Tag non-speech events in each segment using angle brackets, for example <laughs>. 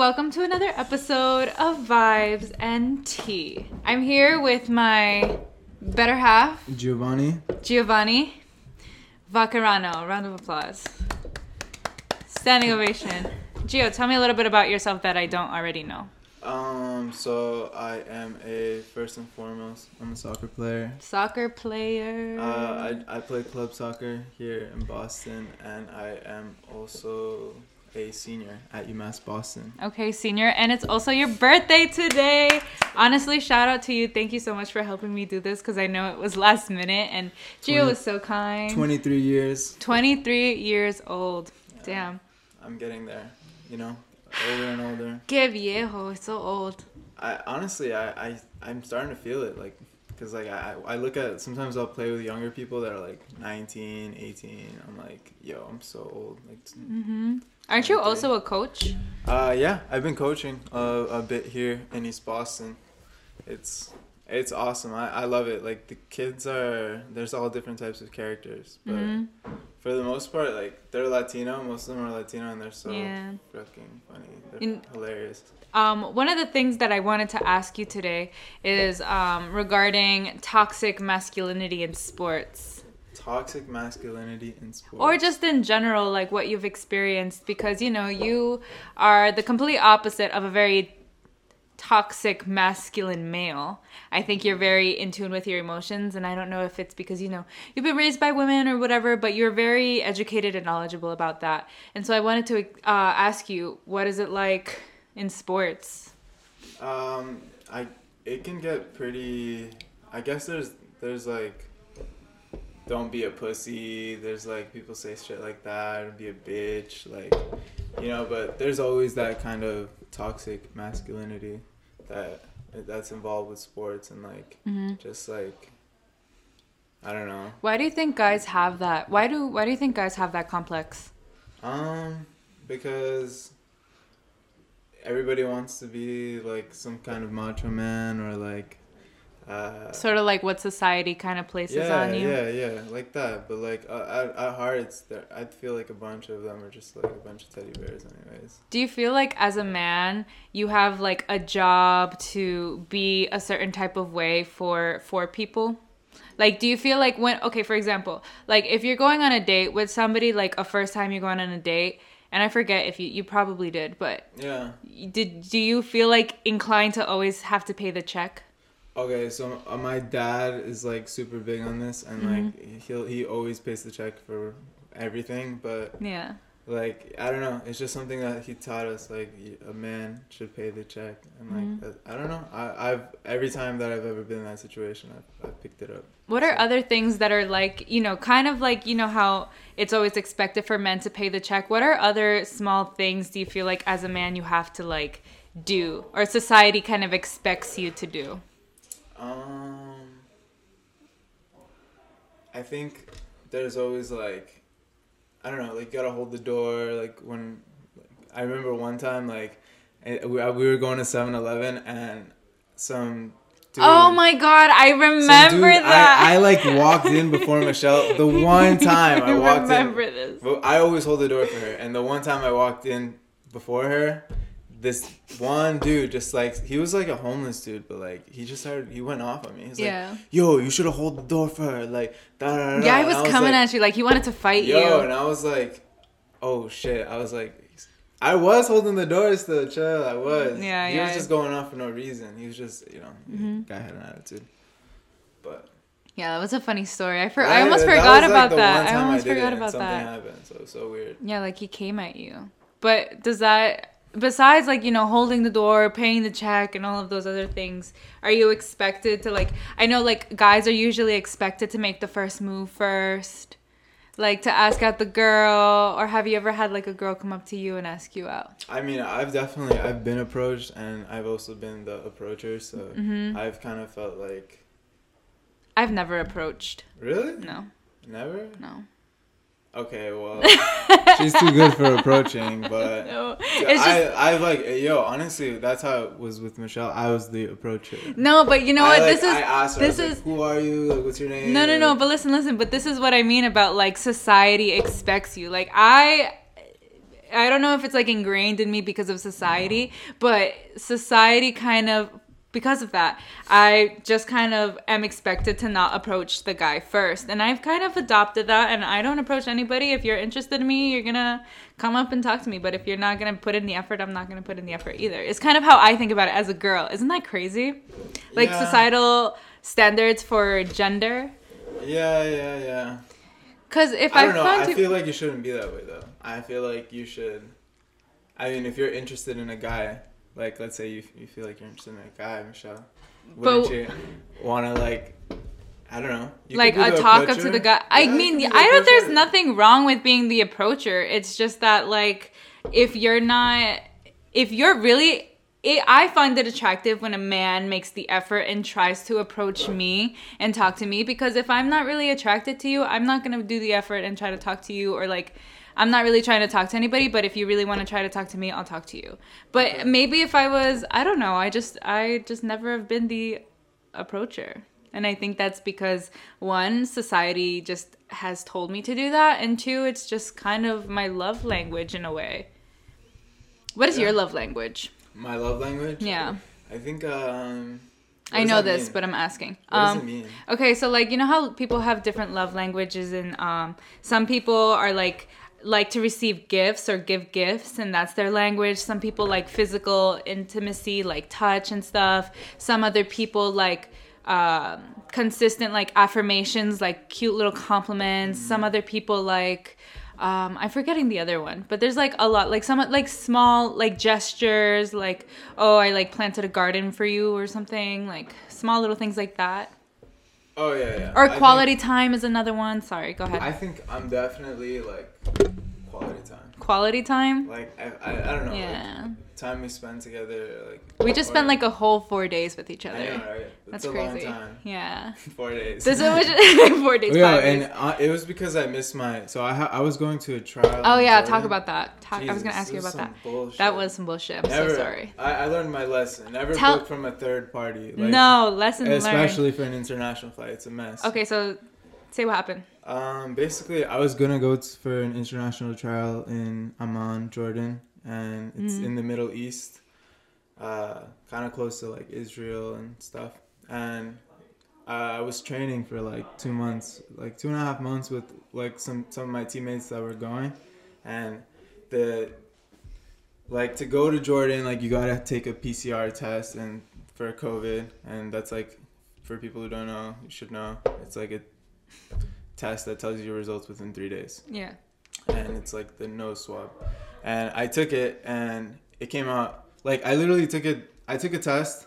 welcome to another episode of Vibes and Tea. I'm here with my better half, Giovanni. Giovanni Vaccarano. Round of applause. Standing ovation. Gio, tell me a little bit about yourself that I don't already know. Um, so I am a first and foremost, I'm a soccer player. Soccer player. Uh, I, I play club soccer here in Boston, and I am also a senior at UMass Boston. Okay, senior, and it's also your birthday today. Honestly, shout out to you. Thank you so much for helping me do this because I know it was last minute, and Gio 20 was so kind. 23 years. 23 years old. Damn. I'm getting there, you know, older and older. Que viejo, it's so old. I honestly, I, I I'm starting to feel it, like, cause like I I look at sometimes I'll play with younger people that are like 19, 18. I'm like, yo, I'm so old. Like, hmm Aren't you also a coach? Uh, yeah, I've been coaching a, a bit here in East Boston. It's it's awesome. I, I love it. Like the kids are there's all different types of characters, but hmm for the most part, like they're Latino. Most of them are Latino, and they're so Yeah. fucking funny. They're In- hilarious. Um, one of the things that I wanted to ask you today is um, regarding toxic masculinity in sports. Toxic masculinity in sports. Or just in general, like what you've experienced, because you know, you are the complete opposite of a very toxic masculine male. I think you're very in tune with your emotions, and I don't know if it's because you know you've been raised by women or whatever, but you're very educated and knowledgeable about that. And so I wanted to uh, ask you, what is it like in sports? Um, I it can get pretty. I guess there's there's like, don't be a pussy. There's like people say shit like that be a bitch, like, you know. But there's always that kind of toxic masculinity that that's involved with sports and like Mm-hmm. just like, I don't know. Why do you think guys have that? Why do Why do you think guys have that complex? Um, because everybody wants to be like some kind of macho man or like. Uh, Sort of like what society kind of places yeah, on you. Yeah, yeah, like that. But like uh, at, at heart, it's there. I feel like a bunch of them are just like a bunch of teddy bears, anyways. Do you feel like as a man you have like a job to be a certain type of way for for people? Like do you feel like when okay, for example, like if you're going on a date with somebody like a first time you're going on a date and I forget if you you probably did, but Yeah. did do you feel like inclined to always have to pay the check? Okay, so uh, my dad is like super big on this, and Mm-hmm. like he'll he always pays the check for everything. But Yeah. like I don't know, it's just something that he taught us. Like a man should pay the check, and like Mm-hmm. I don't know. I I've every time that I've ever been in that situation, I've, I've picked it up. What are other things that are like, you know, kind of like, you know, how it's always expected for men to pay the check? What are other small things do you feel like as a man you have to like do or society kind of expects you to do? Um, I think there's always like, I don't know, like you gotta hold the door. Like when, I remember one time like, eh, we, we were going to 7-Eleven and some. Dude, oh my god, I remember dude- that. I, I like walked in before Michelle. The <laughs> one time I walked remember in, this. I always hold the door for her. And the one time I walked in before her, this one dude just like he was like a homeless dude, but like he just started he went off on me. He's Yeah. like, "Yo, you should have hold the door for her." Like, da da da. Yeah, I was coming like, at you like he wanted to fight Yo, you. Yo, and I was like, "Oh shit!" I was like, I was holding the door still, chill. I was. Yeah, He yeah. was just going off for no reason. He was just, you know, Mm-hmm. guy had an attitude. But Yeah, that was a funny story. I for I almost that forgot was, like, about that. I almost it forgot about something that. happened, so it was so weird. Yeah, like he came at you. But does that besides like, you know, holding the door, paying the check and all of those other things, are you expected to like I know like guys are usually expected to make the first move first. Like to ask out the girl or have you ever had like a girl come up to you and ask you out? I mean, I've definitely I've been approached, and I've also been the approacher. So Mm-hmm. I've kind of felt like, I've never approached. really, No. never. No. Okay, well, <laughs> she's too good for approaching, <laughs> but No. It's just I, I like, yo, honestly, that's how it was with Michelle. I was the approacher. No, but you know I, what? like, this is I asked her, this I is like, who are you? Like, what's your name? No, no, no. But listen, listen. But this is what I mean about like society expects you. Like I, I don't know if it's like ingrained in me because of society, but society kind of because of that, I just kind of am expected to not approach the guy first. And I've kind of adopted that and I don't approach anybody. If you're interested in me, you're to come up and talk to me, but if you're not to put in the effort, I'm not to put in the effort either. It's kind of how I think about it as a girl. Isn't that crazy? Like Yeah. societal standards for gender. Yeah, yeah, yeah. Cuz if I I, don't know. I you feel like you shouldn't be that way though. I feel like you should. I mean, if you're interested in a guy, like let's say you you feel like you're interested in that guy, Michelle, wouldn't But- you want to like? I don't know. You like a talk up to the guy. I Yeah, mean, the I don't. There's nothing wrong with being the approacher. It's just that like if you're not, if you're really. It, I find it attractive when a man makes the effort and tries to approach me and talk to me because if I'm not really attracted to you, I'm not gonna do the effort and try to talk to you or like I'm not really trying to talk to anybody. But if you really want to try to talk to me, I'll talk to you. But maybe if I was, I don't know, I just I just never have been the approacher. And I think that's because one, society just has told me to do that, and two, it's just kind of my love language in a way. What is Yeah. your love language? My love language. Yeah. I think. um I know this, mean? but I'm asking. What does Um, it mean? Okay, so like you know how people have different love languages, and um, some people are like like to receive gifts or give gifts, and that's their language. Some people like physical intimacy, like touch and stuff. Some other people like um, consistent like affirmations, like cute little compliments. Some other people like. Um, I'm forgetting the other one, but there's like a lot, like some like small like gestures, like oh I like planted a garden for you or something, like small little things like that. Oh yeah, yeah. Or I think- quality time is another one. Sorry, go ahead. I think I'm definitely like quality time. Quality time. Like I, I, I don't know. like, Yeah. time we spend together, like We just spent like a whole four days with each I other. know, right? That's It's a crazy. long time. Yeah. <laughs> Four days. This is <laughs> <laughs> four days. yeah, five and days. uh, it was because I missed my. So I ha- I was going to a trial. Oh yeah, Jordan. talk about that. Talk, I was gonna ask you about that. bullshit. That was some bullshit. I'm Never, so sorry. I, I learned my lesson. Never Tell- book from a third party. Like, no, lesson learned. Especially for an international flight, it's a mess. Okay, so say what happened. Um, basically, I was gonna go t- for an international trial in Amman, Jordan, and it's Mhm. in the Middle East, uh, kind of close to like Israel and stuff. And uh, I was training for like two months, like two and a half months with like some some of my teammates that were going, and the like to go to Jordan, like you gotta take a PCR test and for COVID, and that's like for people who don't know, you should know. It's like a test that tells you your results within three days, Yeah. and it's like the nose swab. And I took it, and it came out like I literally took it. I took a test.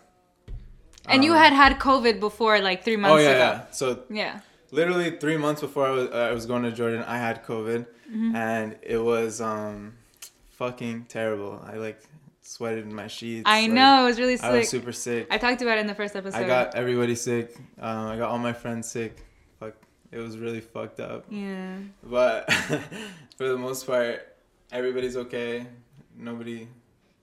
And you um, had had COVID before, like three months Oh yeah, ago. yeah. So Yeah. literally three months before I was uh, I was going to Jordan, I had COVID, Mm-hmm. and it was um fucking terrible. I like sweated in my sheets. I like, know it was really sick. I was super sick. I talked about it in the first episode. I got everybody sick. Um, I got all my friends sick. Fuck, it was really fucked up. Yeah. But <laughs> for the most part, everybody's okay. Nobody.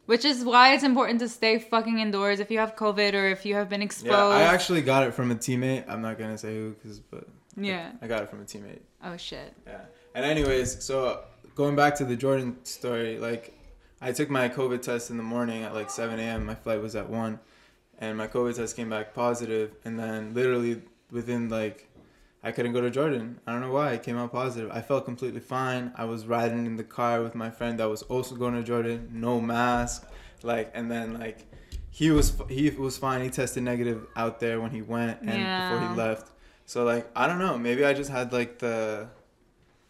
Which is why it's important to stay fucking indoors if you have COVID or if you have been exposed. Yeah, I actually got it from a teammate. I'm not gonna say who, cause but Yeah. I got it from a teammate. Oh shit. Yeah. And anyways, so going back to the Jordan story, like I took my COVID test in the morning at like 7 a.m. My flight was at one, and my COVID test came back positive, and then literally within like I couldn't go to Jordan. I don't know why it came out positive. I felt completely fine. I was riding in the car with my friend that was also going to Jordan, no mask, like, and then like he was he was fine. He tested negative out there when he went and before he left. So like I don't know. Maybe I just had like the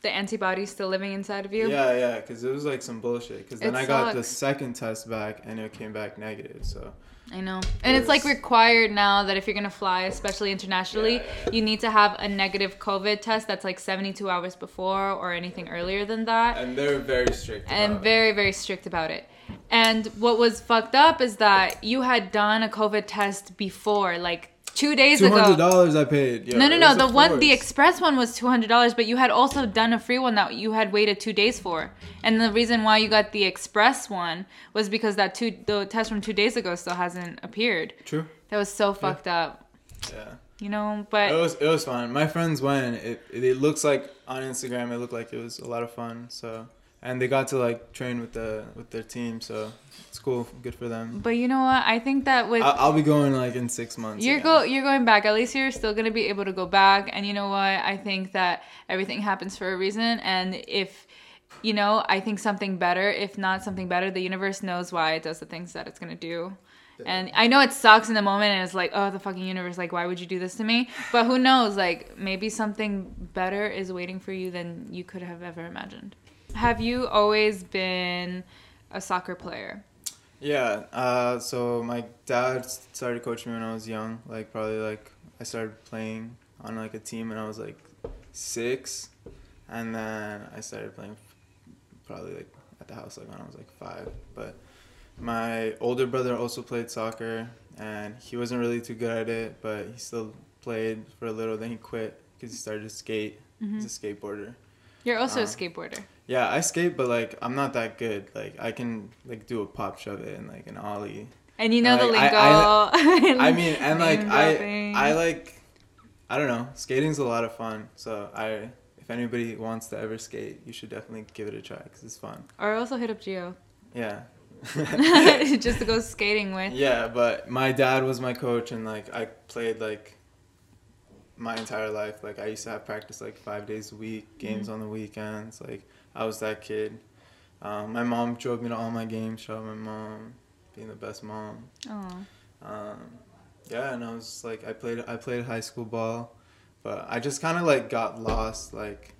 The antibodies still living inside of you. yeah, yeah, because it was like some bullshit. Because then It I got the second test back and it came back negative. So I know. And it's like required now that if you're going to fly, especially internationally, Yeah, you need to have a negative COVID test that's like 72 hours before or anything earlier than that. and they're very strict. and about it. very very strict about it and what was fucked up is that you had done a covid test before like two days two hundred ago dollars I paid. Yo, no no no the one the express one was $200 but you had also done a free one that you had waited two days for and the reason why you got the express one was because that two the test from two days ago still hasn't appeared True. that was so fucked up Yeah. you know but It was it was fun. My friends went. It, it looks like on Instagram it looked like it was a lot of fun. So and they got to like train with the with their team, so cool. Good for them. But you know what? I think that with I'll, I'll be going like in six months. You're again. go you're going back. At least you're still gonna be able to go back. And you know what? I think that everything happens for a reason. And if you know, I think something better. If not something better, the universe knows why it does the things that it's gonna do. And I know it sucks in the moment, and it's like, oh, the fucking universe, like, why would you do this to me? But who knows? Like, maybe something better is waiting for you than you could have ever imagined. Have you always been a soccer player? Yeah. Uh, so my dad started coaching me when I was young. Like probably like I started playing on like a team when I was like six, and then I started playing probably like at the house like when I was like five. But my older brother also played soccer, and he wasn't really too good at it, but he still played for a little. Then he quit because he started to skate. He's a skateboarder. You're also a Um, skateboarder. Yeah, I skate, but like I'm not that good. Like I can like do a pop shove it and like an ollie. And you know the like, lingo. I- I <laughs> mean, and like I. I like, I don't know. Skating's a lot of fun. So I, if anybody wants to ever skate, you should definitely give it a try because it's fun. Or also hit up Gio. Yeah. <laughs> <laughs> Just to go skating with. yeah, but my dad was my coach, and like I played like my entire life. Like I used to have practice like five days a week, games Mm-hmm. on the weekends. Like I was that kid. Um, my mom drove me to all my games. Shout out my mom, being the best mom. Oh. Um, yeah, and I was like, I played, I played high school ball, but I just kind of like got lost, like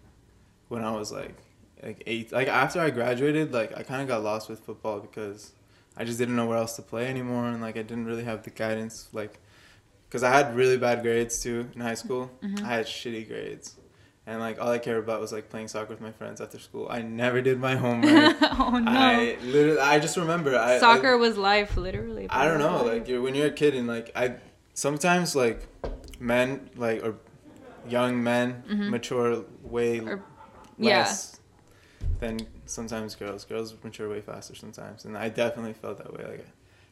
when I was like, like eight, like after I graduated, like I kind of got lost with football because I just didn't know where else to play anymore, and like I didn't really have the guidance, like, because I had really bad grades too in high school. Mhm. I had shitty grades. And like all I cared about was like playing soccer with my friends after school. I never did my <laughs> homework. oh no. I literally, I just remember I I- Soccer was life, literally. I don't know, Life. like you're, when you're a kid and like I sometimes like men like or young men Mhm. mature way Or- yeah. less than sometimes girls. Girls mature way faster sometimes, and I definitely felt that way. Like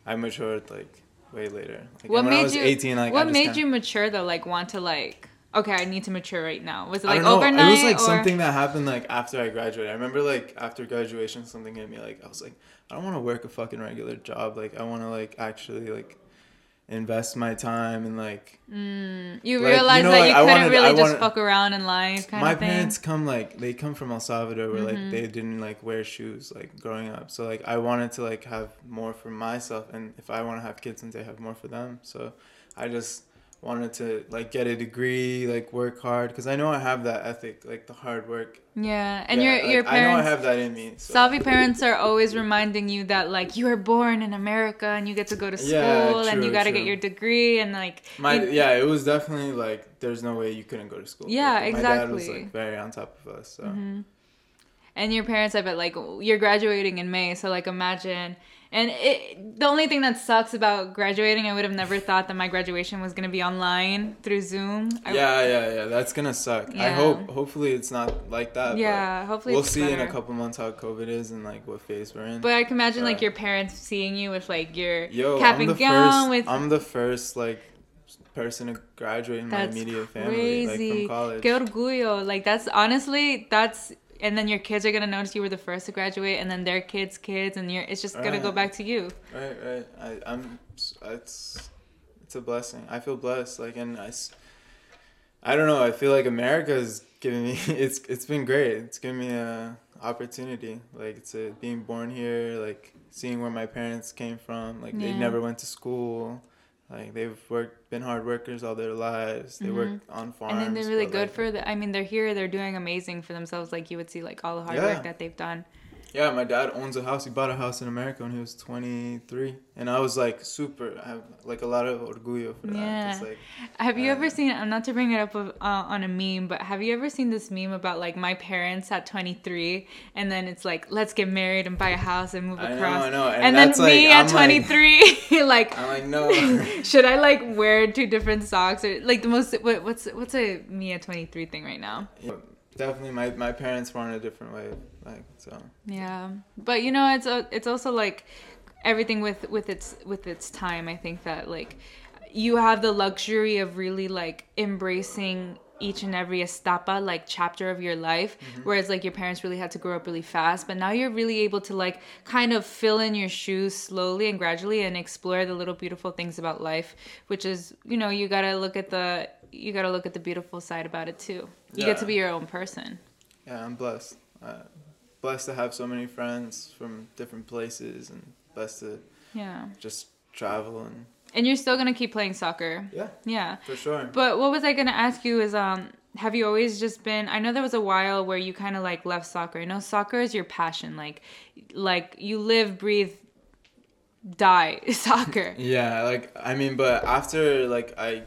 I matured like way later. Like, What made was you- 18, like what made kinda- you mature though? Like want to like okay, I need to mature right now. Was it like overnight It was like or something that happened like after I graduated. I remember like after graduation, something hit me. Like I was like, I don't want to work a fucking regular job. Like I want to like actually like invest my time and like Mm, you Like, you know, that like, you couldn't wanted- really I just fuck around in life kind my of thing. parents come like they come from El Salvador where Mhm. like they didn't like wear shoes like growing up. So like I wanted to like have more for myself and if I want to have kids and they have more for them. So I just wanted to like get a degree, like work hard because I know I have that ethic, like the hard work. yeah, and Yeah, your like, your I know I have that in me. So. Salvi parents are always reminding you that like you were born in America and you get to go to school Yeah, and you got to get your degree and like My yeah, it was definitely like there's no way you couldn't go to school. Yeah, Like, My dad was like very on top of us. So Mhm. And your parents, I bet, like you're graduating in May, so like imagine. And it, the only thing that sucks about graduating, I would have never thought that my graduation was gonna be online through Zoom. I- yeah, yeah, yeah. That's gonna suck. I hope hopefully it's not like that. yeah. Hopefully, we'll see in a couple months how COVID is and like what phase we're in. But I can imagine like your parents seeing you with like your Yo, cap I'm and gown first. with. I'm the first like person to graduate in That's my immediate family, like crazy. from college. Que orgullo! Like that's honestly that's. And then your kids are gonna notice you were the first to graduate, and then their kids' kids, and you're, it's just gonna go back to you. Right, right. I, I'm. It's, it's a blessing. I feel blessed. Like, and I, I don't know. I feel like America is giving me. <laughs> It's it's been great. It's given me a opportunity. Like, it's a, being born here. Like, seeing where my parents came from. Like, they never went to school. Like, they've worked, been hard workers all their lives. They Mhm. worked on farms. and then they're really good like, for the. I mean, they're here. They're doing amazing for themselves. Like you would see, like all the hard Yeah. work that they've done. Yeah, my dad owns a house. He bought a house in America when he was 23. And I was like super, I have like a lot of orgullo for that. Yeah. Like, Have you Uh, ever seen? I'm not to bring it up of, uh, on a meme, but have you ever seen this meme about like my parents at 23, and then it's like let's get married and buy a house and move I know, across, I know. And, and, then me like, at I'm like- 23, <laughs> like. I'm like, no. <laughs> Should I like wear two different socks or like the most what, what's what's a me at 23 thing right now? Yeah, definitely, my, my parents were on a different way. Like, so. Yeah, but you know, it's a, it's also like everything with with its with its time. I think that like you have the luxury of really like embracing each and every estapa like chapter of your life whereas like your parents really had to grow up really fast but now you're really able to like kind of fill in your shoes slowly and gradually and explore the little beautiful things about life which is you know you gotta look at the you gotta look at the beautiful side about it too you get to be your own person Yeah, I'm blessed. Uh, blessed to have so many friends from different places, and blessed to yeah just travel and and you're still gonna keep playing soccer yeah, yeah for sure. But what was I gonna ask you is um have you always just been I know there was a while where you kinda like left soccer. I know soccer is your passion, like like you live, breathe, die <laughs> soccer. Yeah, like I mean, but after like I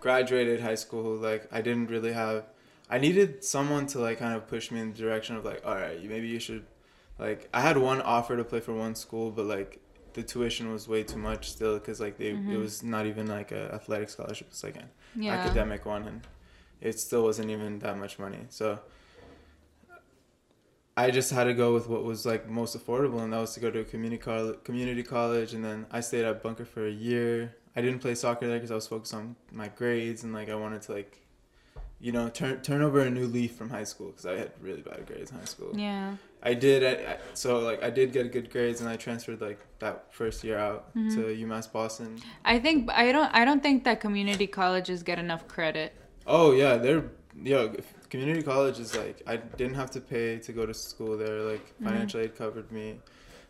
graduated high school, like I didn't really have. I needed someone to like kind of push me in the direction of like, all right, maybe you should. Like I had one offer to play for one school, but like the tuition was way too much still because like they it mm-hmm. was not even like a athletic scholarship. It's like an Yeah. academic one, and it still wasn't even that much money. So I just had to go with what was like most affordable, and that was to go to a community college. Community college, and then I stayed at Bunker for a year. I didn't play soccer there because I was focused on my grades, and like I wanted to like, you know, turn turn over a new leaf from high school because I had really bad grades in high school. Yeah. I did. I, I, so like I did get good grades, and I transferred like that first year out Mm-hmm. to UMass Boston. I think I don't I don't think that community colleges get enough credit. Oh yeah, they're yo community college is like I didn't have to pay to go to school there. Like financial aid covered me.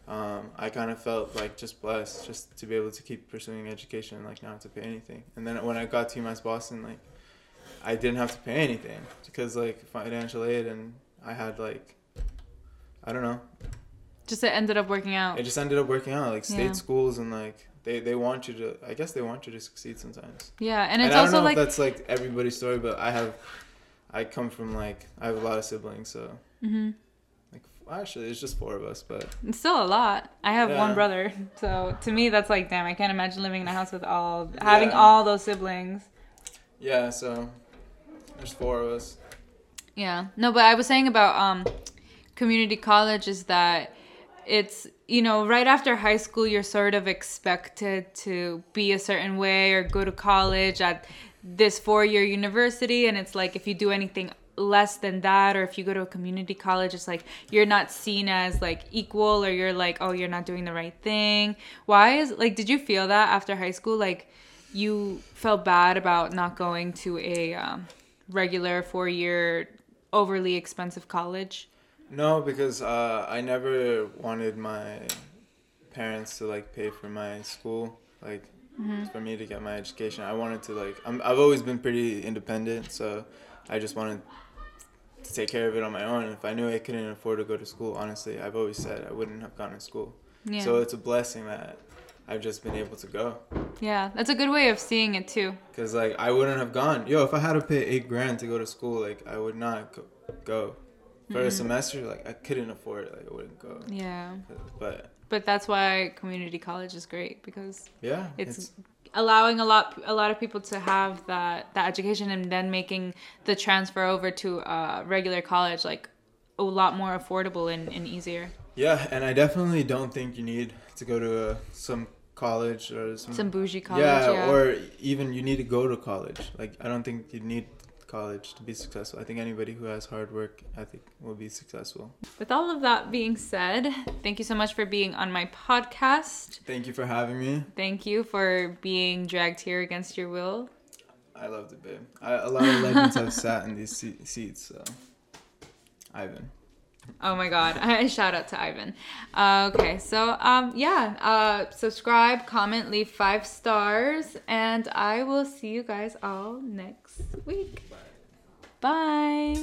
Um, I kind of felt like just blessed just to be able to keep pursuing education and like not have to pay anything. And then when I got to UMass Boston, like I didn't have to pay anything because like financial aid and I had like I don't know. Just it ended up working out. It just ended up working out. Like state Yeah. schools and like they, they want you to I guess they want you to succeed sometimes. Yeah, and And, it's I don't also know like if that's like everybody's story, but I have, I come from like I have a lot of siblings, so hmm like actually it's just four of us, but it's still a lot. I have one brother, so to me that's like damn. I can't imagine living in a house with all having Yeah. all those siblings. yeah, so there's four of us. Yeah. No, but I was saying about um community college is that it's you know right after high school you're sort of expected to be a certain way or go to college at this four-year university and it's like if you do anything less than that or if you go to a community college it's like you're not seen as like equal or you're like oh you're not doing the right thing why is like did you feel that after high school like you felt bad about not going to a um, regular four-year overly expensive college No, because uh, I never wanted my parents to like pay for my school, like for me to get my education. I wanted to like I'm, I've always been pretty independent, so I just wanted to take care of it on my own. If I knew I couldn't afford to go to school, honestly, I've always said I wouldn't have gone to school. yeah So it's a blessing that I've just been able to go. yeah that's a good way of seeing it too Cause like I wouldn't have gone. Yo, if I had to pay eight grand to go to school, like I would not go. For a semester, like I couldn't afford it. Like I wouldn't go. yeah But but that's why community college is great because yeah, it's, allowing a lot a lot of people to have that that education and then making the transfer over to uh, regular college like a lot more affordable and, and easier yeah, and I definitely don't think you need to go to a, some college or some. some bougie college yeah, yeah, or even you need to go to college. Like I don't think you need college to be successful. I think anybody who has hard work ethic will be successful. with all of that being said thank you so much for being on my podcast Thank you for having me. thank you for being dragged here against your will I loved it, babe. I, a lot of legends have sat in these se- seats. So, Ivan. Oh my god. <laughs> I shout out to Ivan. Uh, okay, so um yeah, uh subscribe, comment, leave 5 stars and I will see you guys all next week. Bye.